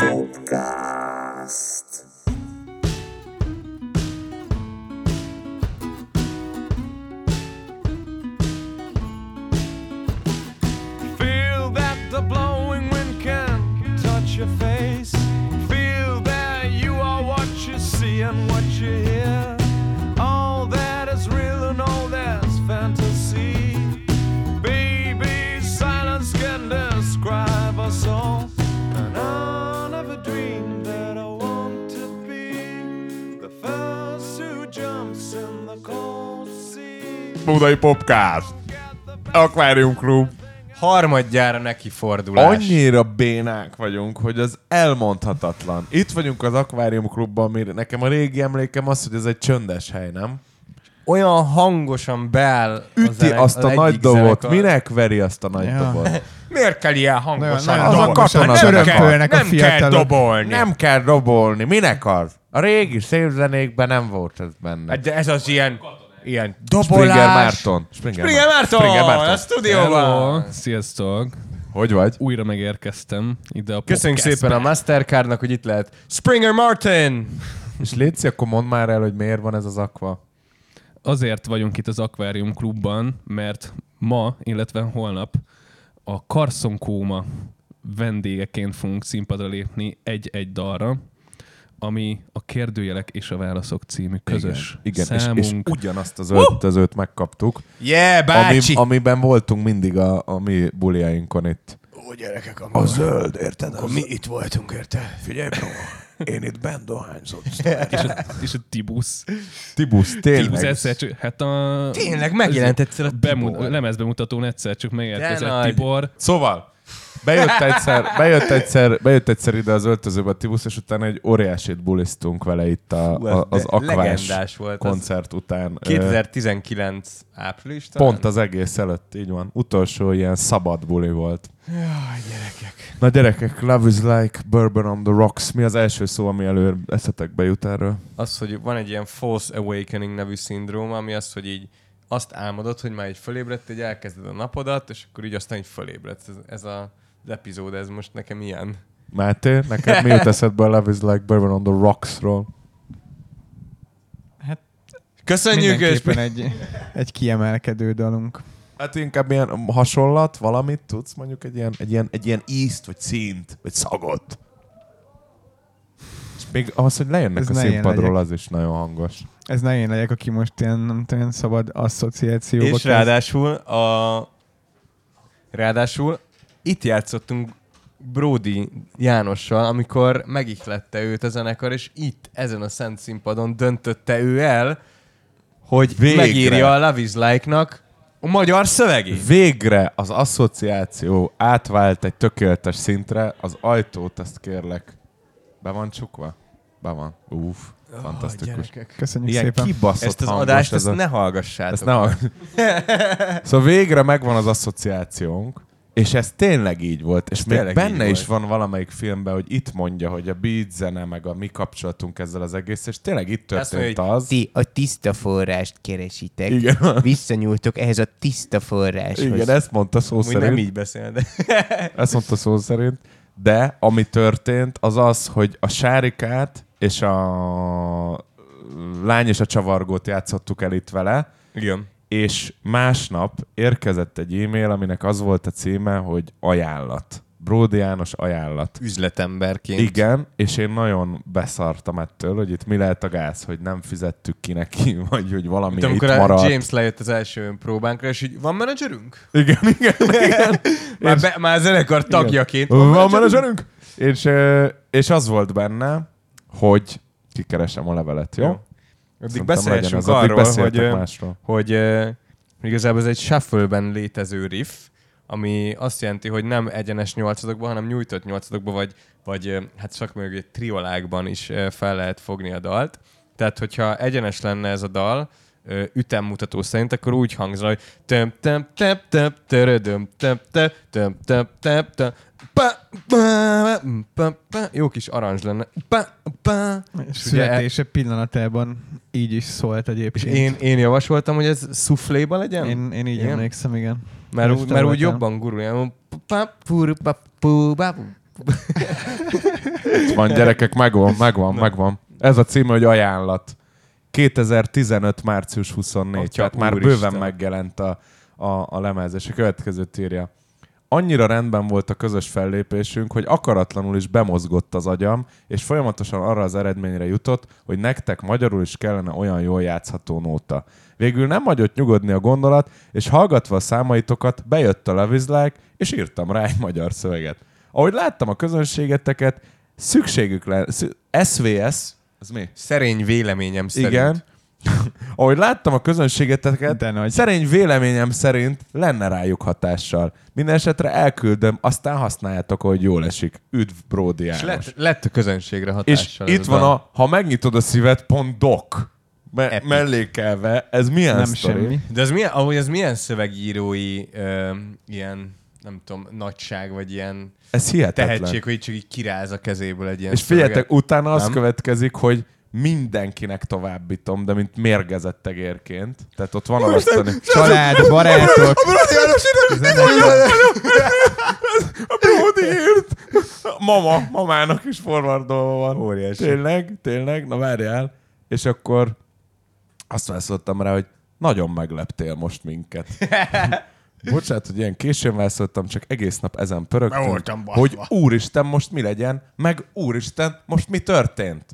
Podcast. Budai Popcast. Aquarium Klub. Harmadjára neki fordulás. Annyira bénák vagyunk, hogy az elmondhatatlan. Itt vagyunk az Aquarium Klubban, ami nekem a régi emlékem az, hogy ez egy csöndes hely, nem? Olyan hangosan beáll a Üti zenek- azt az a egyik nagy dobot. zenekar. Minek veri azt a nagy Ja. dobot? Miért kell ilyen hangosan Nagyon- az a katona csörömpölnek a Nem kell dobolni. Nem kell dobolni. Minek az? A régi szép zenékben nem volt ez benne. De ez az ilyen, ilyen Springer dobolás. Márton. Springer, Springer Márton! Springer Márton. A stúdióban! Hello, sziasztok! Hogy vagy? Újra megérkeztem ide a Köszönjük szépen a Mastercardnak, hogy itt lehet. Springer Martin! És Léci, akkor mondd már el, hogy miért van ez az akva. Azért vagyunk itt az Aquarium Klubban, mert ma, illetve holnap a Carson Kóma vendégeként fogunk színpadra lépni egy-egy dalra, ami a Kérdőjelek és a Válaszok című közös Igen, igen. És, számunk. és ugyanazt az öltözőt megkaptuk, Yeah, ami, bácsi! amiben voltunk mindig a, a mi buliainkon itt. Ó, gyerekek, amikor, A zöld, érted? akkor mi itt voltunk, érte? Figyelj, bro, én itt bent dohányzott. és, a, és a Tibusz. Tibusz, Tibusz tényleg. egyszer csak, hát a... Tényleg megjelent egyszer a Bemu- Tibor. lemezbemutatón egyszer csak megérkezett. Tibor. Szóval, bejött egyszer, bejött egyszer, bejött egyszer ide az öltözőbe a Tibusz, és utána egy óriásit bulisztunk vele itt a, Hú, a, az akvás volt az. koncert után. Ö, 2019 április talán? Pont az egész előtt, így van. Utolsó ilyen szabad buli volt. Jaj, gyerekek. Na gyerekek, Love is like bourbon on the rocks. Mi az első szó, ami elő eszetekbe jut erről? Az, hogy van egy ilyen false awakening nevű szindróma, ami az, hogy így azt álmodod, hogy már így fölébredt, így elkezded a napodat, és akkor így aztán így fölébredsz. Ez, ez a, epizód, ez most nekem ilyen. Máté, neked mi jut eszedbe a Love is like bourbon on the rocks-ról? Köszönjük, és egy, egy kiemelkedő dalunk. Hát inkább ilyen hasonlat, valamit tudsz, mondjuk egy ilyen, egy ilyen, egy ilyen ízt, vagy színt, vagy szagot. És még az, hogy lejönnek Ez a ne ilyen színpadról, legyek. az is nagyon hangos. Ez ne én legyek, aki most ilyen, nem tudom, ilyen szabad asszociációba és kezd. ráadásul a... Ráadásul itt játszottunk Brody Jánossal, amikor megihlette őt a zenekar, és itt, ezen a szent színpadon döntötte ő el, hogy Végre. megírja a Love is Like-nak a magyar szövegét. Végre az asszociáció átvált egy tökéletes szintre, az ajtót, ezt kérlek, be van csukva? Be van. Uff, fantasztikus. Gyerekek. Köszönjük Ilyen szépen. kibaszott Ezt az hangos, adást ez ezt a... ne hallgassátok. Ezt ne szóval végre megvan az asszociációnk, és ez tényleg így volt. És még benne is van valamelyik filmben, hogy itt mondja, hogy a beat zene, meg a mi kapcsolatunk ezzel az egész, és tényleg itt Azt történt mondja, az. Ti a tiszta forrást keresitek. Igen. Visszanyúltok ehhez a tiszta forráshoz. Igen, ezt mondta szó Úgy szerint. nem így beszél, de... Ezt mondta szó szerint. De ami történt, az az, hogy a sárikát és a lány és a csavargót játszottuk el itt vele, Igen. És másnap érkezett egy e-mail, aminek az volt a címe, hogy ajánlat. Bródi János ajánlat. Üzletemberként. Igen, és én nagyon beszartam ettől, hogy itt mi lehet a gáz, hogy nem fizettük ki neki, vagy hogy valami Mint itt amikor a maradt. James lejött az első próbánkra, és így, van menedzserünk? Igen, igen, igen. Már, be, már zenekar tagjaként. Van menedzserünk? És, és az volt benne, hogy kikeresem a levelet, jó? Jó. Addig beszélhessünk arról, hogy, másról. hogy uh, igazából ez egy shuffle-ben létező riff, ami azt jelenti, hogy nem egyenes nyolcadokban, hanem nyújtott nyolcadokban, vagy, vagy hát csak még egy triolákban is fel lehet fogni a dalt. Tehát, hogyha egyenes lenne ez a dal, ütemmutató szerint, akkor úgy hangzol, hogy töm töm töm töm töm töm töm töm töm töm pa, pa, pa, pa, jó kis aranzs lenne. Pa, pa. És ugye- születése pillanatában így is szólt És egyébként. én, én javasoltam, hogy ez szufléba legyen? én, én így Igen? emlékszem, igen. mert, és úgy, mert úgy jobban gurulja. Pa, puru, pa, pu, pa, pu. Itt van, gyerekek, megvan, megvan, megvan. Ez a cím, hogy ajánlat. 2015. március 24. Atya, tehát már bőven megjelent a, a, a lemez, és a következőt írja. Annyira rendben volt a közös fellépésünk, hogy akaratlanul is bemozgott az agyam, és folyamatosan arra az eredményre jutott, hogy nektek magyarul is kellene olyan jól játszható nóta. Végül nem hagyott nyugodni a gondolat, és hallgatva a számaitokat, bejött a levizlák, és írtam rá egy magyar szöveget. Ahogy láttam a közönségeteket, szükségük lenne... SVS, ez mi? Szerény véleményem szerint. Igen. Ahogy láttam a közönségeteket, De nagy. szerény véleményem szerint lenne rájuk hatással. Minden esetre elküldöm, aztán használjátok, hogy jól esik. Üdv, Bródi És János. lett, lett a közönségre És hatással. ez itt van a, ha megnyitod a szíved, pont doc. Me- Epic. mellékelve. Ez milyen Nem sztori? semmi. De ez milyen, ahogy ez milyen szövegírói ö, ilyen, nem tudom, nagyság, vagy ilyen Ez hihetetlen. tehetség, hogy csak így kiráz a kezéből egy ilyen És figyeljetek, szöveget. utána az Nem? következik, hogy mindenkinek továbbítom, de mint mérgezett egérként. Tehát ott van alasztani. Család, barátok. A Brody írt! Mama, mamának is forwardolva van. Óriási. Tényleg, tényleg, na várjál. És akkor azt válaszoltam rá, hogy nagyon megleptél most minket. Bocsánat, hogy ilyen későn válaszoltam, csak egész nap ezen pörögtünk, hogy úristen, most mi legyen, meg úristen, most mi történt.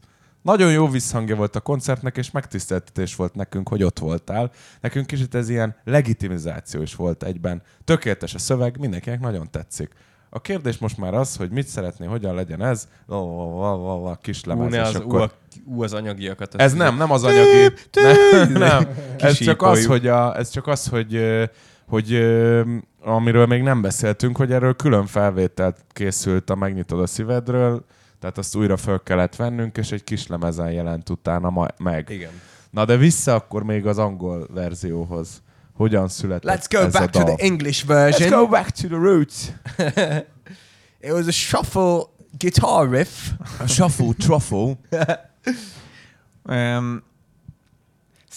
Nagyon jó visszhangja volt a koncertnek, és megtiszteltetés volt nekünk, hogy ott voltál. Nekünk kicsit ez ilyen legitimizáció is volt egyben. Tökéletes a szöveg, mindenkinek nagyon tetszik. A kérdés most már az, hogy mit szeretné, hogyan legyen ez, a kis Ú, lemez, ne és az, akkor... ú, a, ú, az anyagiakat. Ez nem, nem az anyagi. Nem, nem. Ez csak az, hogy, a, ez csak az, hogy, hogy amiről még nem beszéltünk, hogy erről külön felvételt készült a Megnyitod a szívedről, tehát azt újra föl kellett vennünk, és egy kis lemezen jelent utána ma- meg. Igen. Na de vissza akkor még az angol verzióhoz. Hogyan született Let's go ez back a to dal? the English version. Let's go back to the roots. It was a shuffle guitar riff. A shuffle truffle. Um,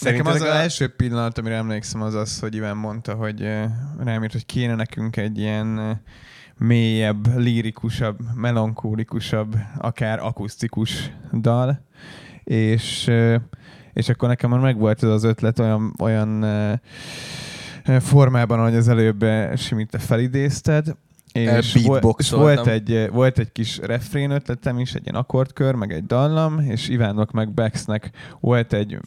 Nekem Szerintetek az az a- első pillanat, amire emlékszem, az az, hogy Iván mondta, hogy rám írt, hogy kéne nekünk egy ilyen mélyebb, lírikusabb, melankólikusabb, akár akusztikus dal, és, és akkor nekem már megvolt ez az ötlet olyan, olyan formában, ahogy az előbb Simi te felidézted, és, volt egy, volt egy kis refrén ötletem is, egy ilyen akkordkör, meg egy dallam, és Ivánnak meg Bexnek volt egy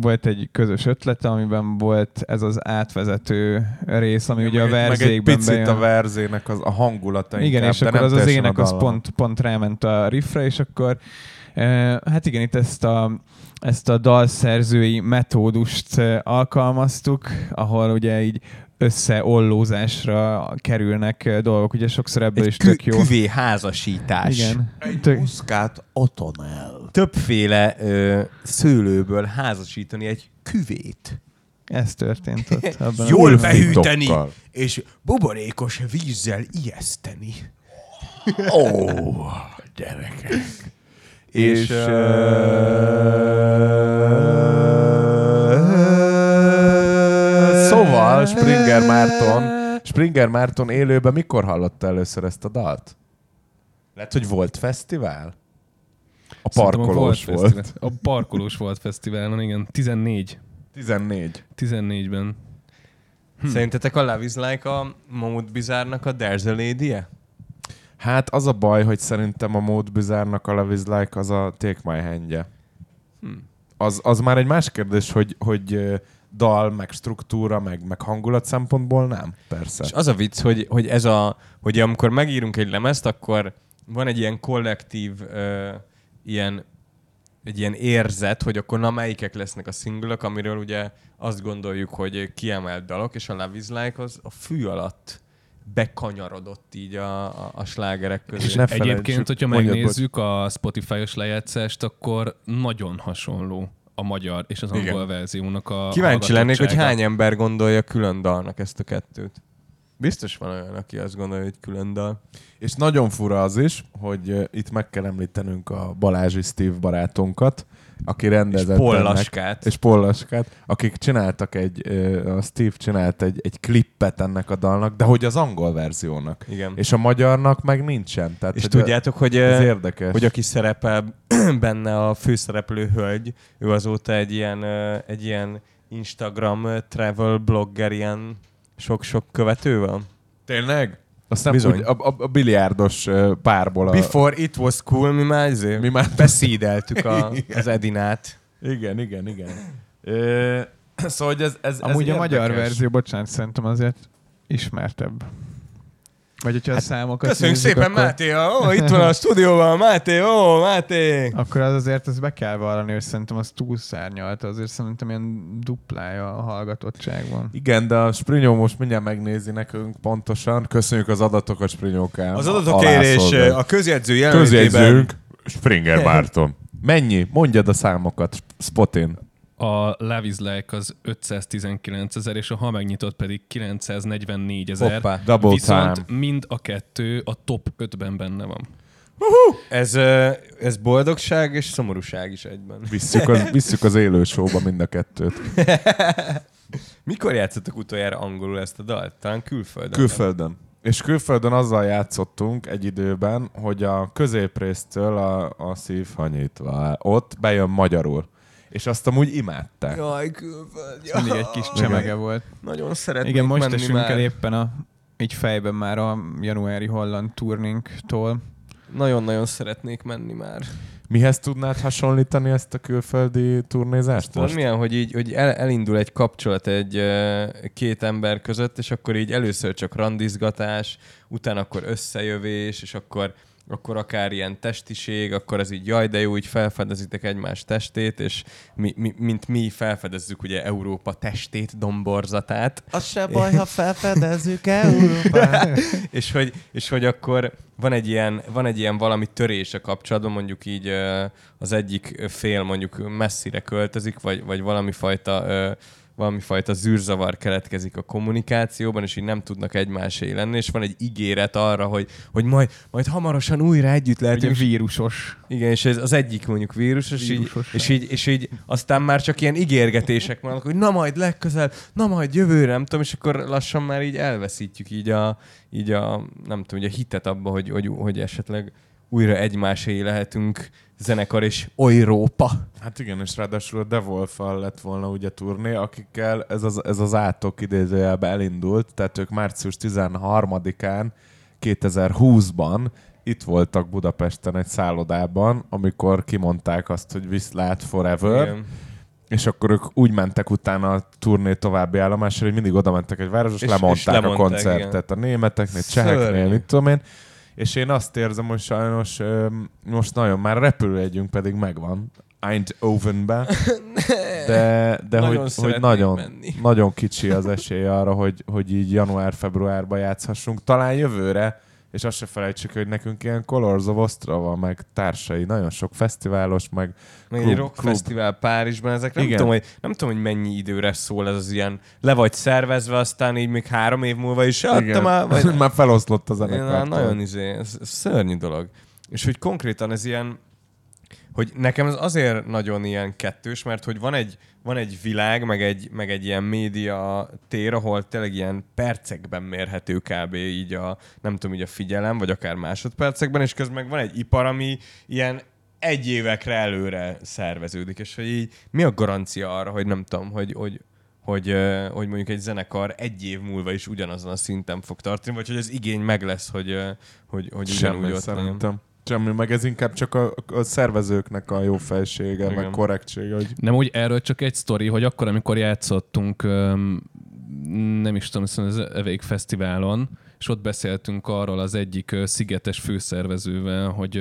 volt egy közös ötlete, amiben volt ez az átvezető rész, ami ugye a meg, meg egy verzékben picit bejön. a verzének az, a hangulata Igen, inkább, és akkor az az ének az pont, pont ráment a riffre, és akkor eh, hát igen, itt ezt a, ezt a dalszerzői metódust eh, alkalmaztuk, ahol ugye így összeollózásra kerülnek dolgok, ugye sokszor ebből is Egy kü- tök jó. küvé házasítás. Igen. Egy Tök- muszkát otonel. Többféle ö, szőlőből házasítani egy küvét. Ez történt ott. Abban Jól a- behűteni, és buborékos vízzel ijeszteni. Ó, gyerekek. És, És, és Springer Márton, Springer Márton élőben mikor hallotta először ezt a dalt? Lehet, hogy volt fesztivál? A parkolós volt. volt. fesztivál. A parkolós volt fesztiválon, igen. 14. 14. 14-ben. Hm. Szerintetek a Love is Like a Mahmoud Bizárnak a There's a lady -e? Hát az a baj, hogy szerintem a Mode Bizarre-nak a Love is Like az a Take My Hand-je. Hm. Az, az már egy más kérdés, hogy, hogy dal, meg struktúra, meg, meg hangulat szempontból nem, persze. És az a vicc, hogy, hogy ez a, hogy amikor megírunk egy lemezt, akkor van egy ilyen kollektív uh, ilyen egy ilyen érzet, hogy akkor na melyikek lesznek a szingülök, amiről ugye azt gondoljuk, hogy kiemelt dalok, és a Love is Like az a fű alatt bekanyarodott így a, a, a slágerek közé. És ne Egyébként, hogyha megnézzük a Spotify-os lejátszást, akkor nagyon hasonló a magyar és az Igen. angol verziónak a Kíváncsi lennék, hogy hány ember gondolja külön dalnak ezt a kettőt. Biztos van olyan, aki azt gondolja, hogy külön dal. És nagyon fura az is, hogy itt meg kell említenünk a Balázsi Steve barátunkat, aki És rendezett Paul ennek- Laskát. és Paul Laskát, akik csináltak egy, a Steve csinált egy, egy klippet ennek a dalnak, de hogy az angol verziónak. Igen. És, És a magyarnak meg nincsen. Tehát, és hogy tudjátok, hogy, ez érdekes. hogy aki szerepel benne a főszereplő hölgy, ő azóta egy ilyen, egy ilyen Instagram travel blogger, ilyen sok-sok követő van. Tényleg? Azt nem Bizony. úgy, a, a, a biliárdos párból a... Before it was cool, mi már, izé, Mi már- beszídeltük a, az Edinát. Igen, igen, igen. Ö, szóval, hogy ez, ez, ez Amúgy a magyar érdekes. verzió, bocsánat, szerintem azért ismertebb. Vagy hogyha a számokat Köszönjük nézzük, szépen, akkor, Máté! Ó, itt van a stúdióban, Máté! Ó, Máté! akkor az azért ezt be kell vallani, hogy szerintem az túlszárnyalt, azért szerintem ilyen duplája a hallgatottságban. Igen, de a Sprinyó most mindjárt megnézi nekünk pontosan. Köszönjük az adatokat, Sprinyókám. Az adatokérés Alászolgál. a közjegyző jelenlétében... Közjegyzőnk, Springer Márton. Mennyi? Mondjad a számokat, Spotin. A Love is Like az 519 ezer, és a Ha megnyitott pedig 944 ezer. Viszont time. mind a kettő a top 5-ben benne van. Ez, ö, ez boldogság és szomorúság is egyben. Visszük az, visszük az élő showba mind a kettőt. Mikor játszottak utoljára angolul ezt a dalt? Talán külföldön. Külföldön. És külföldön azzal játszottunk egy időben, hogy a középrésztől a, a szív hanyítva ott bejön magyarul. És azt amúgy imádták. Jaj, külföld. Ez mindig egy kis csemege volt. Nagyon szeretnék Igen, most esünk már. el éppen a, így fejben már a januári holland turninktól. Nagyon-nagyon szeretnék menni már. Mihez tudnád hasonlítani ezt a külföldi turnézást most? milyen, hogy így hogy el, elindul egy kapcsolat egy két ember között, és akkor így először csak randizgatás, utána akkor összejövés, és akkor akkor akár ilyen testiség, akkor az így jaj, de jó, így felfedezitek egymás testét, és mi, mi, mint mi felfedezzük ugye Európa testét, domborzatát, Az se baj, ha felfedezzük Európát. és hogy, és hogy akkor van egy, ilyen, van egy ilyen valami törés a kapcsolatban, mondjuk így az egyik fél mondjuk messzire költözik, vagy, vagy valami fajta valami fajta zűrzavar keletkezik a kommunikációban, és így nem tudnak egymásé lenni, és van egy ígéret arra, hogy, hogy majd, majd hamarosan újra együtt Ugye lehetünk. vírusos. Igen, és ez az egyik mondjuk vírus, és így, Vírusos. és, így, és így aztán már csak ilyen ígérgetések vannak, hogy na majd legközelebb, na majd jövőre, nem tudom, és akkor lassan már így elveszítjük így a, így a nem tudom, így a hitet abba, hogy, hogy, hogy esetleg újra egymásé lehetünk zenekar és Európa. Hát igen, és ráadásul a devolf lett volna ugye turné, akikkel ez az, ez az átok idézőjelbe elindult, tehát ők március 13-án 2020-ban itt voltak Budapesten egy szállodában, amikor kimondták azt, hogy viszlát forever, Igen. és akkor ők úgy mentek utána a turné további állomásra, hogy mindig oda mentek egy városba, és, És- lemondták, és a lemondták, koncertet a németeknél, cseheknél, mit tudom én. És én azt érzem, hogy sajnos most nagyon már repülőjegyünk pedig megvan. Eindhovenbe. De, de Nagyon hogy, hogy nagyon, menni. nagyon kicsi az esély arra, hogy, hogy így január-februárban játszhassunk. Talán jövőre, és azt se felejtsük, hogy nekünk ilyen Colors of Ostrava, meg társai, nagyon sok fesztiválos, meg Klub- egy rock klub. fesztivál Párizsban, ezek nem Igen. tudom, hogy, nem tudom, hogy mennyi időre szól ez az ilyen, le vagy szervezve, aztán így még három év múlva is adta már, vagy már feloszlott a Én, zenekar. nagyon izé, ez, ez szörnyű dolog. És hogy konkrétan ez ilyen, hogy nekem ez azért nagyon ilyen kettős, mert hogy van egy, van egy világ, meg egy, meg egy ilyen média tér, ahol tényleg ilyen percekben mérhető kb. így a, nem tudom, így a figyelem, vagy akár másodpercekben, és közben meg van egy ipar, ami ilyen egy évekre előre szerveződik, és hogy így mi a garancia arra, hogy nem tudom, hogy, hogy, hogy, hogy mondjuk egy zenekar egy év múlva is ugyanazon a szinten fog tartani, vagy hogy az igény meg lesz, hogy, hogy, hogy ugyanúgy Semmi ott legyen. Semmi, meg ez inkább csak a, a szervezőknek a jó felsége, Igen. meg korrektsége, hogy Nem úgy erről csak egy sztori, hogy akkor, amikor játszottunk, öm, nem is tudom, szerintem az Evék Fesztiválon, és ott beszéltünk arról az egyik szigetes főszervezővel, hogy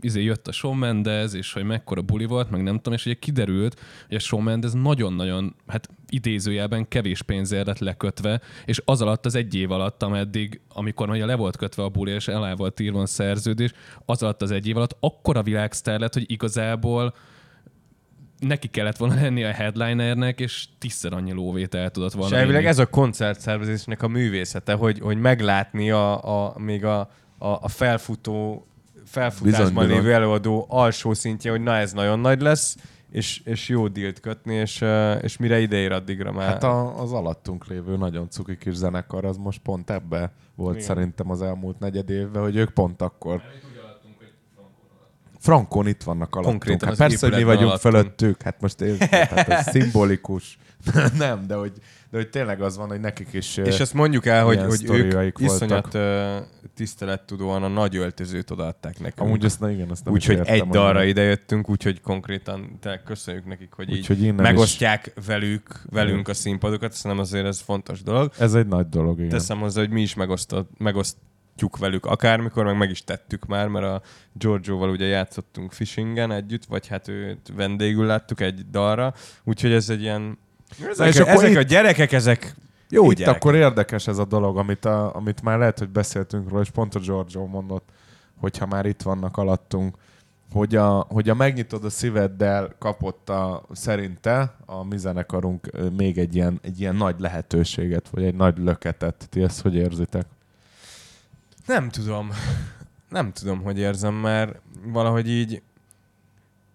izé jött a Shawn Mendes, és hogy mekkora buli volt, meg nem tudom, és ugye kiderült, hogy a Shawn Mendes nagyon-nagyon, hát idézőjelben kevés pénzért lett lekötve, és az alatt az egy év alatt, ameddig, amikor ugye le volt kötve a buli, és elá volt írva a szerződés, az alatt az egy év alatt akkora világsztár lett, hogy igazából neki kellett volna lenni a headlinernek, és tízszer annyi lóvét el tudott És volna elvileg vinni. ez a koncertszervezésnek a művészete, hogy, hogy meglátni a, a, még a, a, a felfutó, felfutásban Bizony, bizony. lévő előadó alsó szintje, hogy na ez nagyon nagy lesz, és, és jó dílt kötni, és, és mire ideér addigra már. Hát a, az alattunk lévő nagyon cuki kis zenekar, az most pont ebbe volt Igen. szerintem az elmúlt negyed évben, hogy ők pont akkor Frankon itt vannak alattunk. Konkrétan Hát persze, hogy mi vagyunk alattunk. fölöttük, hát most érted, hát ez szimbolikus. Nem, de hogy, de hogy tényleg az van, hogy nekik is... És ezt mondjuk el, hogy, hogy ők sztoriaik iszonyat tisztelettudóan a nagy öltözőt odaadták nekünk. Amúgy ezt, na igen, azt nem Úgyhogy is egy hogy- dalra idejöttünk, úgyhogy konkrétan tényleg köszönjük nekik, hogy így Úgyhogy innen megosztják velük, velünk a színpadokat, szerintem azért ez fontos dolog. Ez egy nagy dolog, igen. Teszem hozzá, hogy mi is megosztott, megosztjuk velük akármikor, meg meg is tettük már, mert a Giorgioval ugye játszottunk fishingen együtt, vagy hát őt vendégül láttuk egy dalra, úgyhogy ez egy ilyen... Ezek, és a, akkor ezek itt- a gyerekek, ezek jó Itt gyerekek. akkor érdekes ez a dolog, amit, a, amit már lehet, hogy beszéltünk róla, és pont a Giorgio mondott, hogyha már itt vannak alattunk, hogy a, hogy a megnyitod a szíveddel kapott a, szerinte a mi zenekarunk még egy ilyen, egy ilyen nagy lehetőséget, vagy egy nagy löketet. Ti ezt hogy érzitek? Nem tudom. Nem tudom, hogy érzem, mert valahogy így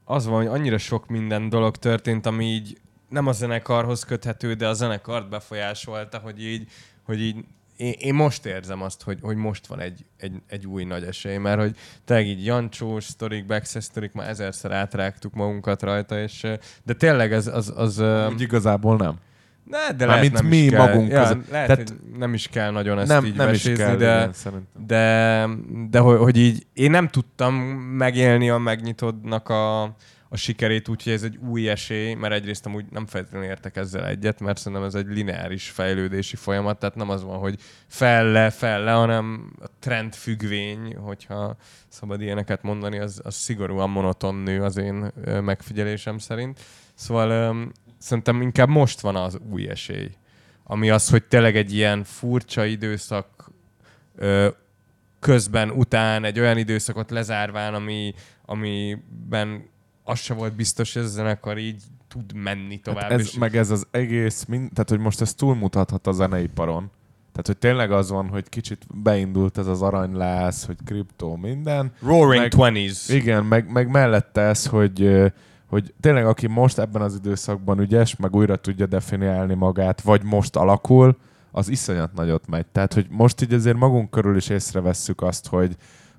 az van, hogy annyira sok minden dolog történt, ami így nem a zenekarhoz köthető, de a zenekart befolyásolta, hogy így, hogy így én, én most érzem azt, hogy, hogy most van egy, egy, egy új nagy esély, mert hogy tényleg így Jancsós sztorik, Backstreet sztorik, már ezerszer átrágtuk magunkat rajta, és de tényleg az, az, az Úgy igazából nem. Ne, de lehet Mármint nem mi is kell, magunk ja, között. lehet, Tehát- nem is kell nagyon ezt nem, így nem is vesézni, kell, de, igen, szerintem. de, de hogy, hogy így én nem tudtam megélni a megnyitodnak a, a sikerét, úgyhogy ez egy új esély, mert egyrészt amúgy nem feltétlenül értek ezzel egyet, mert szerintem ez egy lineáris fejlődési folyamat, tehát nem az van, hogy felle, felle, hanem a trend függvény, hogyha szabad ilyeneket mondani, az, az szigorúan monoton nő az én megfigyelésem szerint. Szóval szerintem inkább most van az új esély, ami az, hogy tényleg egy ilyen furcsa időszak ö, közben, után egy olyan időszakot lezárván, ami, amiben az se volt biztos, hogy ez a zenekar így tud menni tovább. Hát ez, és meg ez az egész, mind, tehát hogy most ez túlmutathat a zeneiparon. Tehát, hogy tényleg az van, hogy kicsit beindult ez az aranylász, hogy kriptó, minden. Roaring meg- Twenties. Igen, meg, meg mellette ez, hogy, hogy tényleg aki most ebben az időszakban ügyes, meg újra tudja definiálni magát, vagy most alakul, az iszonyat nagyot megy. Tehát, hogy most így azért magunk körül is észrevesszük azt, hogy,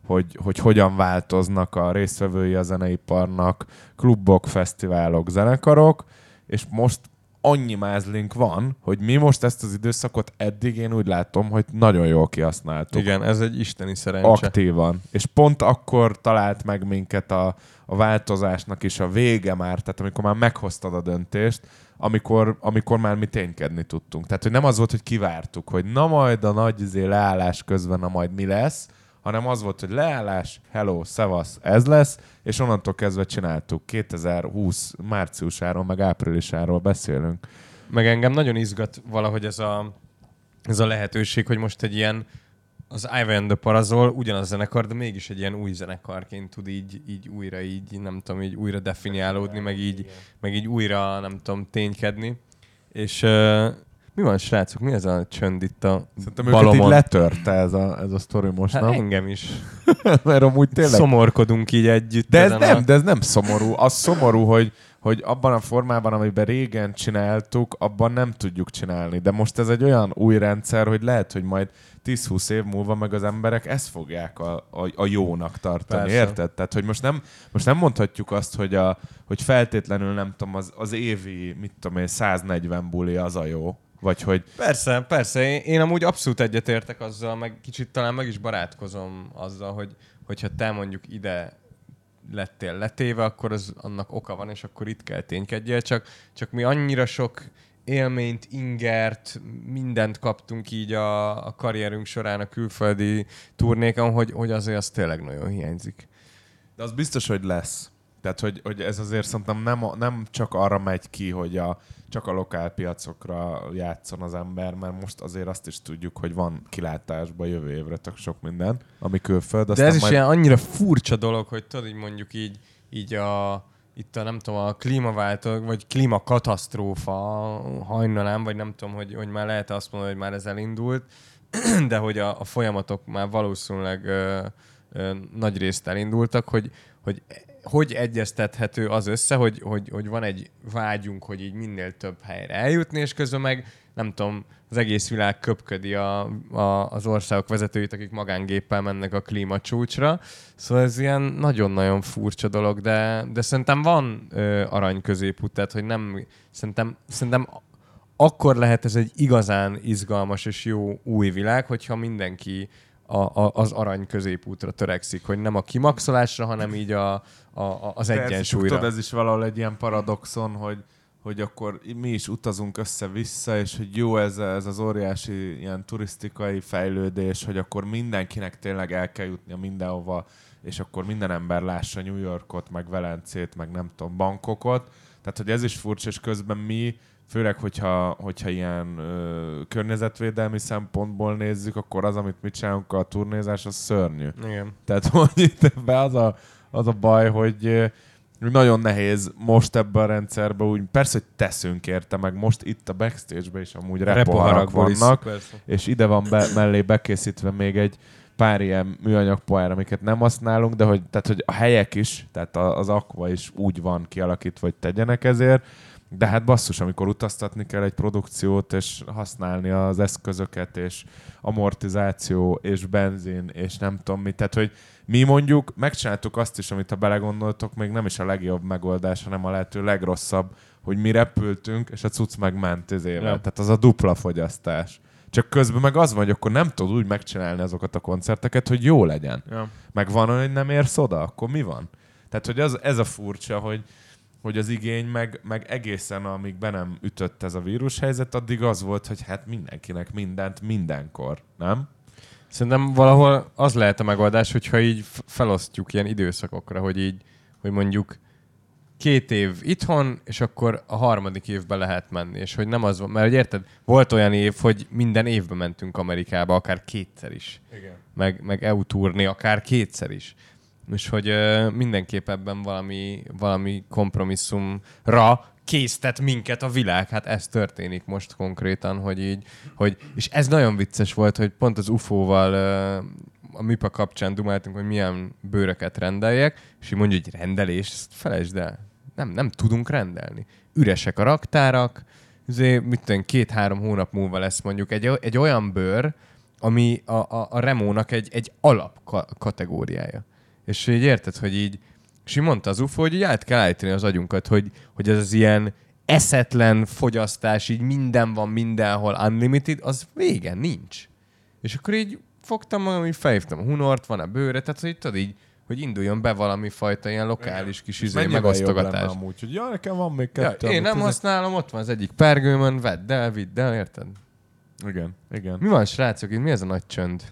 hogy, hogy hogyan változnak a résztvevői a zeneiparnak, klubok, fesztiválok, zenekarok, és most annyi mázlink van, hogy mi most ezt az időszakot eddig én úgy látom, hogy nagyon jól kihasználtuk Igen, ez egy isteni szerencse. aktívan. És pont akkor talált meg minket a, a változásnak is a vége már, tehát amikor már meghoztad a döntést, amikor, amikor már mi ténykedni tudtunk. Tehát, hogy nem az volt, hogy kivártuk, hogy na majd a nagy izé leállás közben, na majd mi lesz, hanem az volt, hogy leállás, hello, szevasz, ez lesz, és onnantól kezdve csináltuk. 2020 márciusáról, meg áprilisáról beszélünk. Meg engem nagyon izgat valahogy ez a, ez a lehetőség, hogy most egy ilyen az Ivan the Parazol ugyanaz a zenekar, de mégis egy ilyen új zenekarként tud így, így újra így, nem tudom, így újra definiálódni, meg így, meg így újra, nem tudom, ténykedni. És uh, mi van, srácok? Mi ez a csönd itt a Szerintem őket így balomon? letörte ez a, ez a sztori most, Hát nem? engem is. Mert amúgy tényleg Szomorkodunk így együtt. De ez nem, a... de ez nem szomorú. Az szomorú, hogy, hogy abban a formában, amiben régen csináltuk, abban nem tudjuk csinálni. De most ez egy olyan új rendszer, hogy lehet, hogy majd 10-20 év múlva meg az emberek ezt fogják a, a, a jónak tartani, Persze. érted? Tehát, hogy most nem, most nem mondhatjuk azt, hogy, a, hogy feltétlenül nem tudom, az, az évi, mit tudom én, 140 buli az a jó. Vagy hogy Persze, persze. Én, én amúgy abszolút egyetértek azzal, meg kicsit talán meg is barátkozom azzal, hogy hogyha te mondjuk ide lettél letéve, akkor az annak oka van, és akkor itt kell ténykedjél, csak, csak mi annyira sok élményt, ingert, mindent kaptunk így a, a karrierünk során a külföldi turnékon, hogy, hogy azért az tényleg nagyon hiányzik. De az biztos, hogy lesz. Tehát, hogy, hogy ez azért szerintem nem, nem csak arra megy ki, hogy a, csak a lokál piacokra játszon az ember, mert most azért azt is tudjuk, hogy van kilátásban jövő évre tök sok minden, ami külföld. De aztán ez is majd... ilyen annyira furcsa dolog, hogy tudod, így mondjuk így, így a itt a nem tudom, a klímaváltó, vagy klímakatasztrófa hajnalán, vagy nem tudom, hogy, hogy már lehet azt mondani, hogy már ez elindult, de hogy a, a folyamatok már valószínűleg ö, ö, nagy részt elindultak, hogy, hogy hogy egyeztethető az össze, hogy, hogy, hogy van egy vágyunk, hogy így minél több helyre eljutni, és közben meg nem tudom, az egész világ köpködi a, a, az országok vezetőit, akik magángéppel mennek a klímacsúcsra. Szóval ez ilyen nagyon-nagyon furcsa dolog, de, de szerintem van ö, arany középút, tehát hogy nem, szerintem, szerintem akkor lehet ez egy igazán izgalmas és jó új világ, hogyha mindenki a, a, az arany középútra törekszik, hogy nem a kimaxolásra, hanem így a, a, a, az Persze, egyensúlyra. Tudod, ez is valahol egy ilyen paradoxon, hogy, hogy akkor mi is utazunk össze-vissza, és hogy jó ez, ez az óriási ilyen turisztikai fejlődés, hogy akkor mindenkinek tényleg el kell jutnia mindenhova, és akkor minden ember lássa New Yorkot, meg Velencét, meg nem tudom, Bankokot. Tehát, hogy ez is furcsa, és közben mi, főleg, hogyha, hogyha ilyen ö, környezetvédelmi szempontból nézzük, akkor az, amit mi csinálunk a turnézás, az szörnyű. Igen. Tehát, hogy itt ebbe az a, az a baj, hogy nagyon nehéz most ebben a rendszerben úgy, persze, hogy teszünk érte, meg most itt a backstage-ben is amúgy repoharak vannak, persze. és ide van be, mellé bekészítve még egy pár ilyen műanyag pohár, amiket nem használunk, de hogy, tehát, hogy a helyek is, tehát az akva is úgy van kialakítva, hogy tegyenek ezért, de hát basszus, amikor utaztatni kell egy produkciót, és használni az eszközöket, és amortizáció, és benzin, és nem tudom mit. Tehát, hogy mi mondjuk megcsináltuk azt is, amit ha belegondoltok, még nem is a legjobb megoldás, hanem a lehető legrosszabb, hogy mi repültünk, és a cucc megment ezével. Ja. Tehát az a dupla fogyasztás. Csak közben meg az van, hogy akkor nem tudod úgy megcsinálni azokat a koncerteket, hogy jó legyen. Ja. Meg van hogy nem érsz oda, akkor mi van? Tehát, hogy az, ez a furcsa, hogy, hogy az igény meg, meg egészen, amíg be nem ütött ez a vírushelyzet, addig az volt, hogy hát mindenkinek mindent mindenkor, nem? Szerintem valahol az lehet a megoldás, hogyha így felosztjuk ilyen időszakokra, hogy így, hogy mondjuk két év itthon, és akkor a harmadik évben lehet menni, és hogy nem az van, mert hogy érted, volt olyan év, hogy minden évben mentünk Amerikába, akár kétszer is. Igen. meg, meg EU turné akár kétszer is. És hogy ö, mindenképp ebben valami, valami kompromisszumra késztet minket a világ. Hát ez történik most konkrétan, hogy így, hogy, és ez nagyon vicces volt, hogy pont az UFO-val a MIPA kapcsán dumáltunk, hogy milyen bőröket rendeljek, és így mondja, hogy rendelés, ezt felejtsd el. Nem, nem tudunk rendelni. Üresek a raktárak, azért, mit tudom, két-három hónap múlva lesz mondjuk egy, egy olyan bőr, ami a, a, a Remónak egy, egy alap ka- kategóriája. És így érted, hogy így, és így mondta az UFO, hogy így át kell állítani az agyunkat, hogy, hogy ez az ilyen eszetlen fogyasztás, így minden van mindenhol unlimited, az vége, nincs. És akkor így fogtam magam, így felhívtam a hunort, van a bőre, tehát hogy tudod így, hogy induljon be valami fajta ilyen lokális kis izé, megosztogatás. amúgy, hogy ja, nekem van még Ja, kettő. én amit nem használom, ott van az egyik pergőmön, vedd el, vidd el, érted? Igen, igen. Mi van, srácok, itt mi ez a nagy csönd?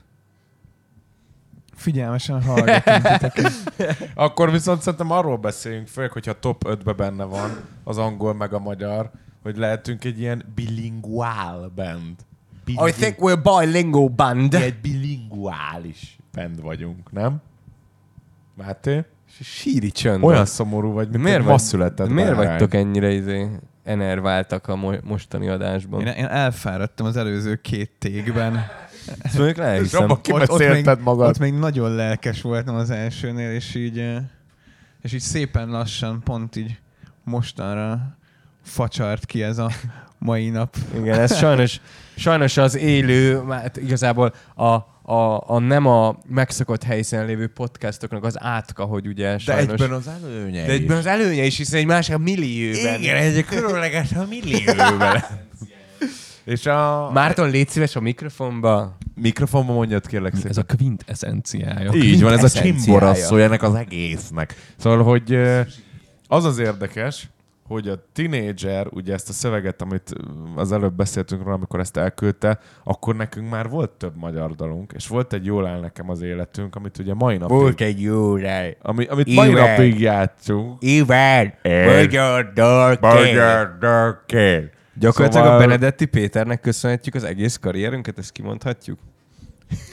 Figyelmesen hallgatunk. Akkor viszont szerintem arról beszéljünk, főleg, hogyha top 5-be benne van az angol meg a magyar, hogy lehetünk egy ilyen bilinguál band. I think we're bilingual band. Mi egy bilinguális band vagyunk, nem? Máté? Síri csönd. Olyan szomorú vagy, mint miért vagy- ma született Miért bárány. vagytok ennyire izé enerváltak a mo- mostani adásban? Én, én elfáradtam az előző két tégben. Ezt mondjuk lehiszem. abban kibeszélted még, magad. ott még nagyon lelkes voltam az elsőnél, és így, eh, és így szépen lassan, pont így mostanra facsart ki ez a mai nap. Igen, ez sajnos, sajnos az élő, hát igazából a, a, a nem a megszokott helyszínen lévő podcastoknak az átka, hogy ugye De sajnos... egyben az előnye de egyben az előnye is, hiszen egy másik millióben. Igen, egy különleges a millióben. És a Márton, légy szíves a mikrofonba. mikrofonba mondjad kérlek szépen. Ez a kvint eszenciája. Így van, ez a eszenciája. csimborasszója ennek az egésznek. Szóval, hogy az az érdekes, hogy a tinédzser, ugye ezt a szöveget, amit az előbb beszéltünk róla, amikor ezt elküldte, akkor nekünk már volt több magyar dalunk, és volt egy jól áll nekem az életünk, amit ugye mai napig, egy jó rej. ami, amit mai Igen. napig játszunk. Iván, magyar darké. Magyar Darkén. Gyakorlatilag Szóval- a Benedetti Péternek köszönhetjük az egész karrierünket, ezt kimondhatjuk?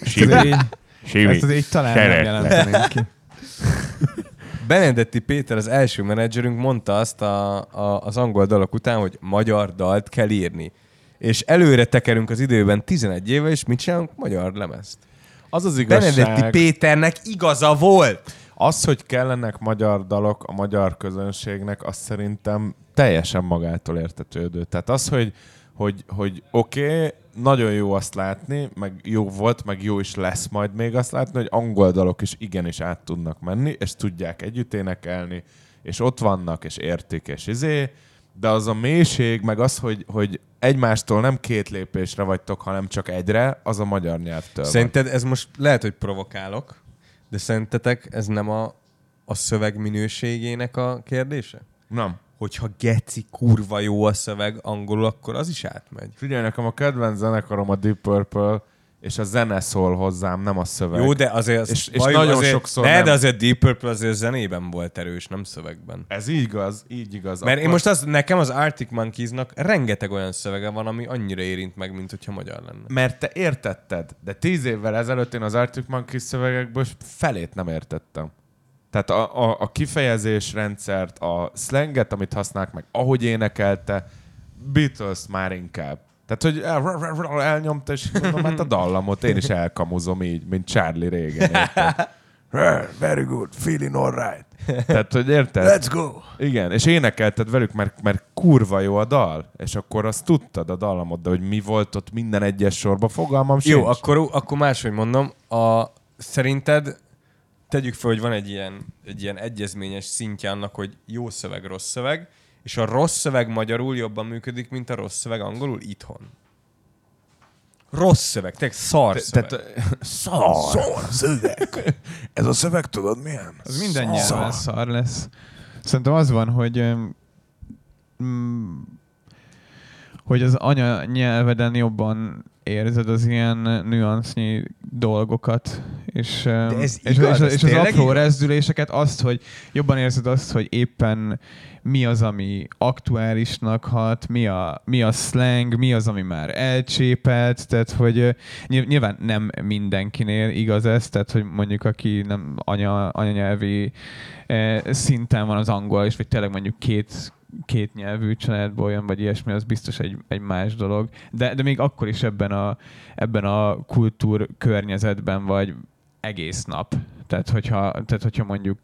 Azért, Simi. ezt így talán nem Szeretlek. jelenteném ki. Benedetti Péter, az első menedzserünk mondta azt a, a, az angol dalok után, hogy magyar dalt kell írni. És előre tekerünk az időben 11 éve, és mit csinálunk? Magyar lemezt. Az az igazság, Benedetti Péternek igaza volt! az, hogy kellenek magyar dalok a magyar közönségnek, az szerintem teljesen magától értetődő. Tehát az, hogy, hogy, hogy oké, okay, nagyon jó azt látni, meg jó volt, meg jó is lesz majd még azt látni, hogy angol dalok is igenis át tudnak menni, és tudják együtt énekelni, és ott vannak, és értik, és izé, de az a mélység, meg az, hogy, hogy egymástól nem két lépésre vagytok, hanem csak egyre, az a magyar nyelvtől van. Szerinted ez most lehet, hogy provokálok, de szerintetek ez nem a, a szöveg minőségének a kérdése? Nem. Hogyha geci kurva jó a szöveg angolul, akkor az is átmegy. Figyelj, nekem a kedvenc zenekarom a Deep Purple, és a zene szól hozzám, nem a szöveg. Jó, de azért... Az És- és nagyon azért, sokszor ne, nem. de azért Deep Purple azért zenében volt erős, nem szövegben. Ez így igaz, így igaz. Mert én most az, nekem az Arctic Monkeysnak rengeteg olyan szövege van, ami annyira érint meg, mint hogyha magyar lenne. Mert te értetted, de tíz évvel ezelőtt én az Arctic Monkeys szövegekből felét nem értettem. Tehát a, a, a kifejezés rendszert, a slanget, amit használnak meg, ahogy énekelte, Beatles már inkább. Tehát, hogy el, elnyomta, és mondom, hát a dallamot én is elkamuzom így, mint Charlie régen. Very good, feeling alright. Tehát, hogy érted? Let's go! Igen, és énekelted velük, mert, mert kurva jó a dal, és akkor azt tudtad a dallamot, de hogy mi volt ott minden egyes sorban, fogalmam sincs. Jó, akkor, akkor máshogy mondom, a, szerinted tegyük fel, hogy van egy ilyen, egy ilyen egyezményes szintje annak, hogy jó szöveg, rossz szöveg, és a rossz szöveg magyarul jobban működik, mint a rossz szöveg angolul itthon. Rossz szöveg, tényleg szar szöveg. Tehát, szar. Szar szöveg. Ez a szöveg tudod milyen? Az minden nyelven szar lesz. Szerintem az van, hogy öm, mm, hogy az anya nyelveden jobban érzed az ilyen nüansznyi dolgokat, és, ez és, igaz? és, Ez és az apró igaz? rezdüléseket, azt, hogy jobban érzed azt, hogy éppen mi az, ami aktuálisnak hat, mi a, mi a slang, mi az, ami már elcsépelt, tehát hogy nyilván nem mindenkinél igaz ez, tehát hogy mondjuk aki nem anya, anyanyelvi eh, szinten van az angol, és vagy tényleg mondjuk két két nyelvű családból jön, vagy ilyesmi, az biztos egy, egy más dolog. De, de még akkor is ebben a, ebben a kultúr környezetben vagy egész nap. Tehát hogyha, tehát hogyha mondjuk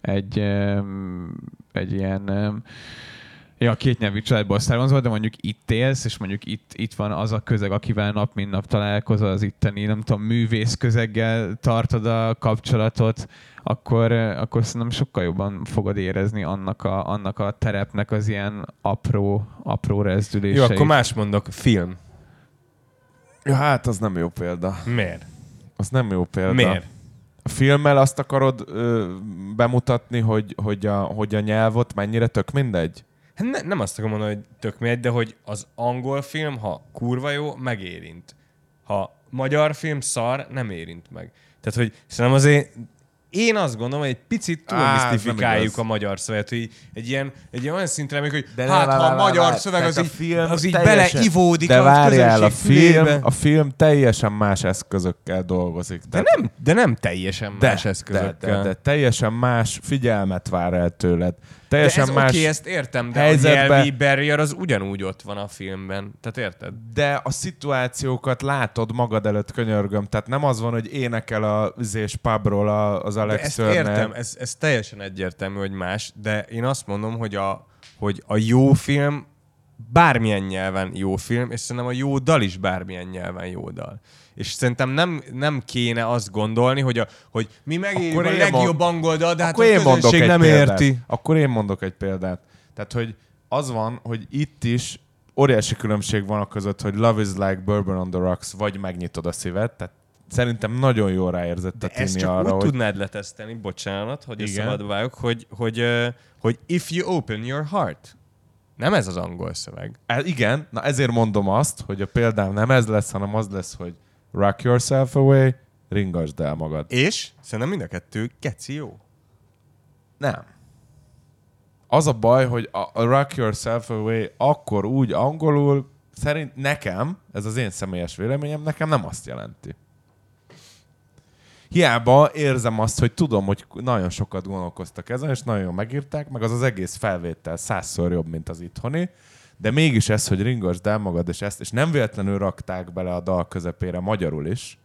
egy, egy ilyen Ja, két nyelvű családból származol, de mondjuk itt élsz, és mondjuk itt, itt van az a közeg, akivel nap mint nap találkozol, az itteni, nem tudom, művész közeggel tartod a kapcsolatot, akkor, akkor szerintem sokkal jobban fogod érezni annak a, annak a terepnek az ilyen apró, apró rezdüléseit. Jó, akkor más mondok. Film. Ja, hát az nem jó példa. Miért? Az nem jó példa. Miért? A filmmel azt akarod ö, bemutatni, hogy, hogy, a, hogy a nyelv ott mennyire tök mindegy? Hát ne, nem azt akarom mondani, hogy tök mindegy, de hogy az angol film, ha kurva jó, megérint. Ha magyar film szar, nem érint meg. Tehát, hogy szerintem azért én azt gondolom, hogy egy picit túlmisztifikáljuk a magyar szöveget, hogy egy ilyen, egy ilyen olyan szintre emlék, hogy De hát ne, ha a magyar várj. szöveg Tehát az a így, film az így teljesen- beleivódik De a várjál, a film, fülébe. a film teljesen más eszközökkel dolgozik. De nem, de nem teljesen de, más eszközökkel. De, de, de, teljesen más figyelmet vár el tőled. De Teljesen ez más... oké, ezt értem, de helyzetbe- a nyelvi barrier az ugyanúgy ott van a filmben. Tehát érted? de a szituációkat látod magad előtt, könyörgöm. Tehát nem az van, hogy énekel a zés pubról a- az De Alex ezt Turner. értem, ez, ez teljesen egyértelmű, hogy más, de én azt mondom, hogy a, hogy a jó film bármilyen nyelven jó film, és szerintem a jó dal is bármilyen nyelven jó dal. És szerintem nem, nem kéne azt gondolni, hogy, a, hogy mi megérjük Akkor a legjobb mond- angol dal, de hát Akkor a én mondok közönség egy nem példát. érti. Akkor én mondok egy példát. Tehát, hogy az van, hogy itt is óriási különbség van a között, hogy Love is like bourbon on the rocks, vagy megnyitod a szívet. Tehát szerintem nagyon jól ráérzett a De ezt Tini csak arra, úgy hogy tudnád letesztelni, bocsánat, hogy Igen. szabad vágok, hogy, hogy, hogy if you open your heart. Nem ez az angol szöveg. Hát igen, na ezért mondom azt, hogy a példám nem ez lesz, hanem az lesz, hogy rock yourself away, ringasd el magad. És szerintem mind a kettő keci jó. Nem. Az a baj, hogy a, rock yourself away akkor úgy angolul, szerint nekem, ez az én személyes véleményem, nekem nem azt jelenti. hiába érzem azt, hogy tudom, hogy nagyon sokat gondolkoztak ezen, és nagyon jól megírták, meg az az egész felvétel százszor jobb, mint az itthoni, de mégis ez, hogy ringosd el magad, és ezt, és nem véletlenül rakták bele a dal közepére magyarul is,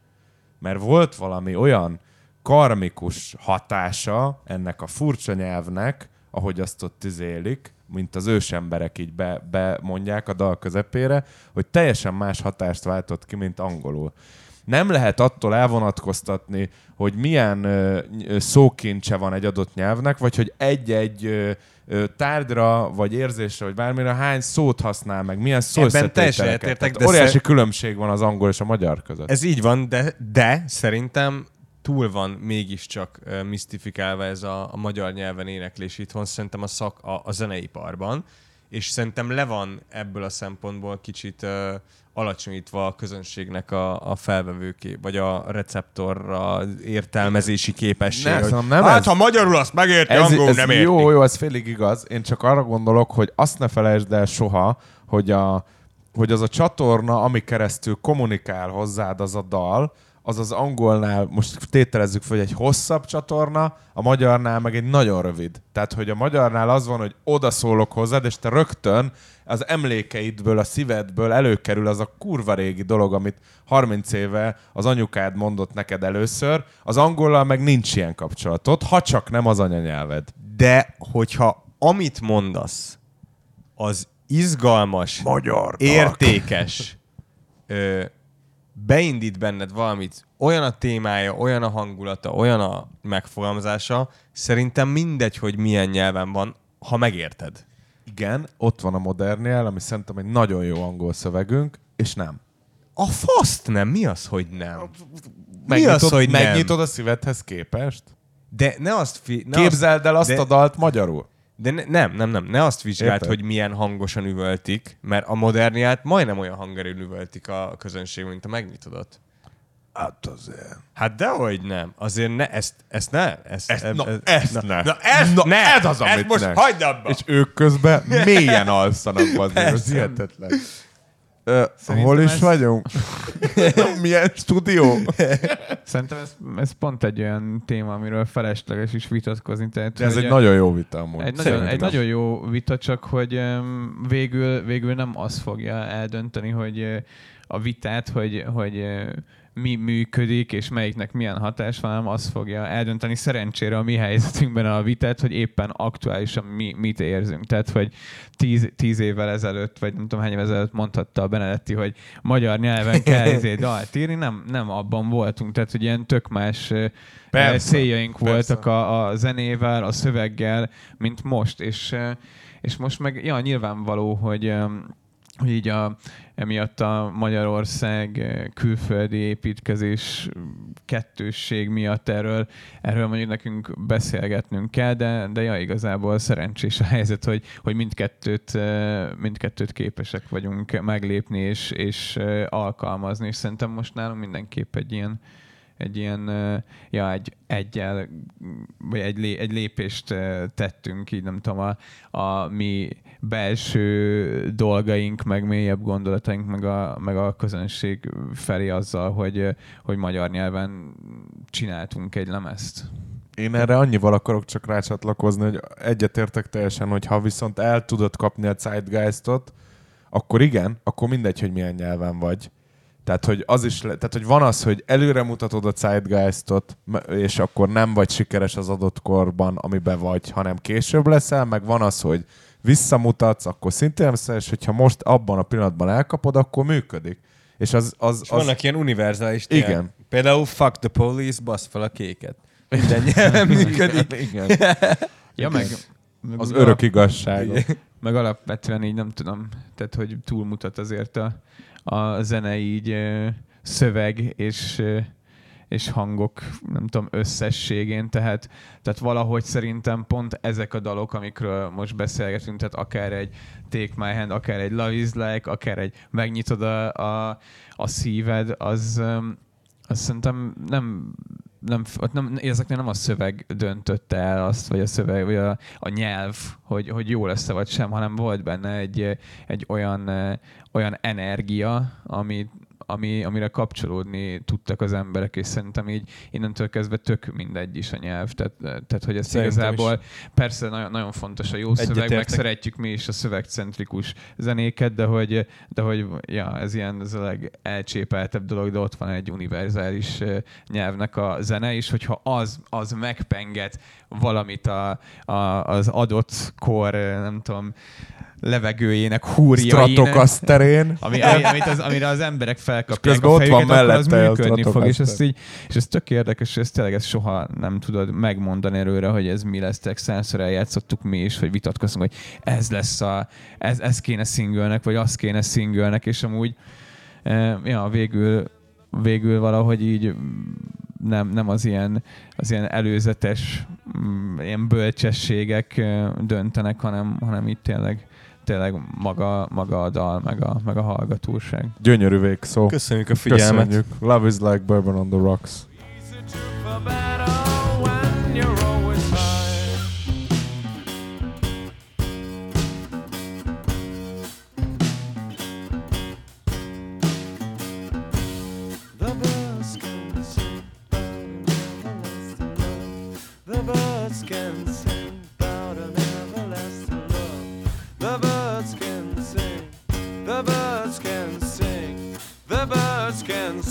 mert volt valami olyan karmikus hatása ennek a furcsa nyelvnek, ahogy azt ott izélik, mint az ősemberek így be, bemondják a dal közepére, hogy teljesen más hatást váltott ki, mint angolul. Nem lehet attól elvonatkoztatni, hogy milyen ö, szókincse van egy adott nyelvnek, vagy hogy egy-egy ö, tárgyra, vagy érzésre, vagy bármire hány szót használ meg, milyen szó Ebben teljesen egyetértek, de Óriási szer- különbség van az angol és a magyar között. Ez így van, de, de szerintem túl van mégiscsak uh, misztifikálva ez a, a magyar nyelven éneklés itthon, szerintem a, szak, a, a zeneiparban, és szerintem le van ebből a szempontból kicsit uh, alacsonyítva a közönségnek a, a felvevőké, vagy a receptorra értelmezési képessége. Ne, hogy, szerintem nem hát, ez- ha magyarul azt megérti, ez, angolul ez nem érti. jó, jó, ez félig igaz. Én csak arra gondolok, hogy azt ne felejtsd el soha, hogy, a, hogy az a csatorna, ami keresztül kommunikál hozzád az a dal, az az angolnál, most tételezzük fel, hogy egy hosszabb csatorna, a magyarnál meg egy nagyon rövid. Tehát, hogy a magyarnál az van, hogy oda szólok hozzád, és te rögtön az emlékeidből, a szívedből előkerül az a kurva régi dolog, amit 30 éve az anyukád mondott neked először, az angollal meg nincs ilyen kapcsolatod, ha csak nem az anyanyelved. De hogyha amit mondasz, az izgalmas, Magyar értékes, ö, beindít benned valamit, olyan a témája, olyan a hangulata, olyan a megfogalmazása, szerintem mindegy, hogy milyen nyelven van, ha megérted. Igen, ott van a modernnél, ami szerintem egy nagyon jó angol szövegünk, és nem. A faszt nem, mi az, hogy nem? Mi Megnyitod, az, hogy nem? megnyitod a szívedhez képest? De ne azt... Fi- ne Képzeld el azt de- a dalt magyarul. De ne, nem, nem, nem. Ne azt vizsgáld, Érted? hogy milyen hangosan üvöltik, mert a moderniát majdnem olyan hangerőn üvöltik a közönség, mint a megnyitodat. Hát azért. Hát dehogy nem. Azért ne, ezt, ezt ne. Ezt, Ezt- eb- na, ez- ezt na, ne. Na, ezt Na, ne. ez az, ezt amit most ne. hagyd abba. És ők közben mélyen alszanak, ez Persze. hihetetlen. Ö, Szerintem hol is ez- vagyunk? Milyen stúdió? Szerintem ez, ez pont egy olyan téma, amiről felesleges is vitatkozni. Tehát, De ez egy nagyon jó vita amúgy. egy nagyon, egy nagyon jó vita, csak hogy végül, végül nem az fogja eldönteni, hogy uh, a vitát, hogy, hogy uh, mi működik, és melyiknek milyen hatás van, hanem az fogja eldönteni szerencsére a mi helyzetünkben a vitát, hogy éppen aktuálisan mi, mit érzünk. Tehát, hogy tíz, tíz évvel ezelőtt, vagy nem tudom hány évvel ezelőtt mondhatta a Benedetti, hogy magyar nyelven kell ezért dalt írni, nem, nem abban voltunk. Tehát, hogy ilyen tök más Persze, céljaink persze. voltak a, a zenével, a szöveggel, mint most. És, és most meg, ja, nyilvánvaló, hogy hogy így a, emiatt a Magyarország eh, külföldi építkezés kettősség miatt erről, erről mondjuk nekünk beszélgetnünk kell, de, de ja, igazából szerencsés a helyzet, hogy, hogy mindkettőt, eh, mindkettőt képesek vagyunk meglépni és, és eh, alkalmazni, és szerintem most nálunk mindenképp egy ilyen, egy ilyen, ja, egy egyel, vagy egy, lé, egy lépést tettünk, így nem tudom, a, a mi belső dolgaink, meg mélyebb gondolataink, meg a, meg a közönség felé azzal, hogy, hogy magyar nyelven csináltunk egy lemezt. Én erre annyival akarok csak rácsatlakozni, hogy egyetértek teljesen, hogy ha viszont el tudod kapni a zeitgeistot, akkor igen, akkor mindegy, hogy milyen nyelven vagy. Tehát, hogy az is, le, tehát, hogy van az, hogy előre mutatod a zeitgeistot, és akkor nem vagy sikeres az adott korban, amiben vagy, hanem később leszel, meg van az, hogy visszamutatsz, akkor szintén nem sikeres, hogyha most abban a pillanatban elkapod, akkor működik. És az, az, És az vannak ilyen univerzális Igen. témák. Például fuck the police, basz fel a kéket. Minden nyelven működik. igen, Ja, meg, meg az örök igazság. meg alapvetően így nem tudom, tehát hogy túlmutat azért a, a zene így szöveg és, és hangok, nem tudom, összességén, tehát, tehát valahogy szerintem pont ezek a dalok, amikről most beszélgetünk, tehát akár egy Take My Hand, akár egy Love Is Like, akár egy Megnyitod a, a, a szíved, az, az szerintem nem nem, ott nem, ezeknél nem a szöveg döntötte el azt, vagy a szöveg, vagy a, a nyelv, hogy, hogy jó lesz-e vagy sem, hanem volt benne egy, egy olyan, olyan energia, ami, ami, amire kapcsolódni tudtak az emberek, és szerintem így innentől kezdve tök mindegy is a nyelv. Tehát, tehát hogy ez Szerintem igazából persze nagyon, nagyon fontos a jó szöveg, meg Egyetértek. szeretjük mi is a szövegcentrikus zenéket, de hogy, de hogy ja, ez ilyen ez a legelcsépeltebb dolog, de ott van egy univerzális nyelvnek a zene, és hogyha az, az megpenget valamit a, a, az adott kor, nem tudom, levegőjének, húrjainak, Stratokaszterén. ami, ami, amit az, amire az emberek felkapják a ott van fejüket, akkor az működni fog, és ezt így, és ez tök érdekes, és ezt tényleg ezt soha nem tudod megmondani előre, hogy ez mi lesz, százszor eljátszottuk mi is, hogy vitatkoztunk, hogy ez lesz a, ez, ez kéne szingölnek, vagy az kéne szingölnek, és amúgy eh, ja, végül, végül valahogy így nem, nem az ilyen, az ilyen előzetes mm, ilyen bölcsességek eh, döntenek, hanem, hanem itt tényleg tényleg maga, maga a dal, meg a, meg a hallgatóság. Gyönyörű végszó. Köszönjük a figyelmet. Köszönjük. Love is like bourbon on the rocks. The birds can sing,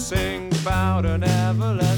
sing about an everlasting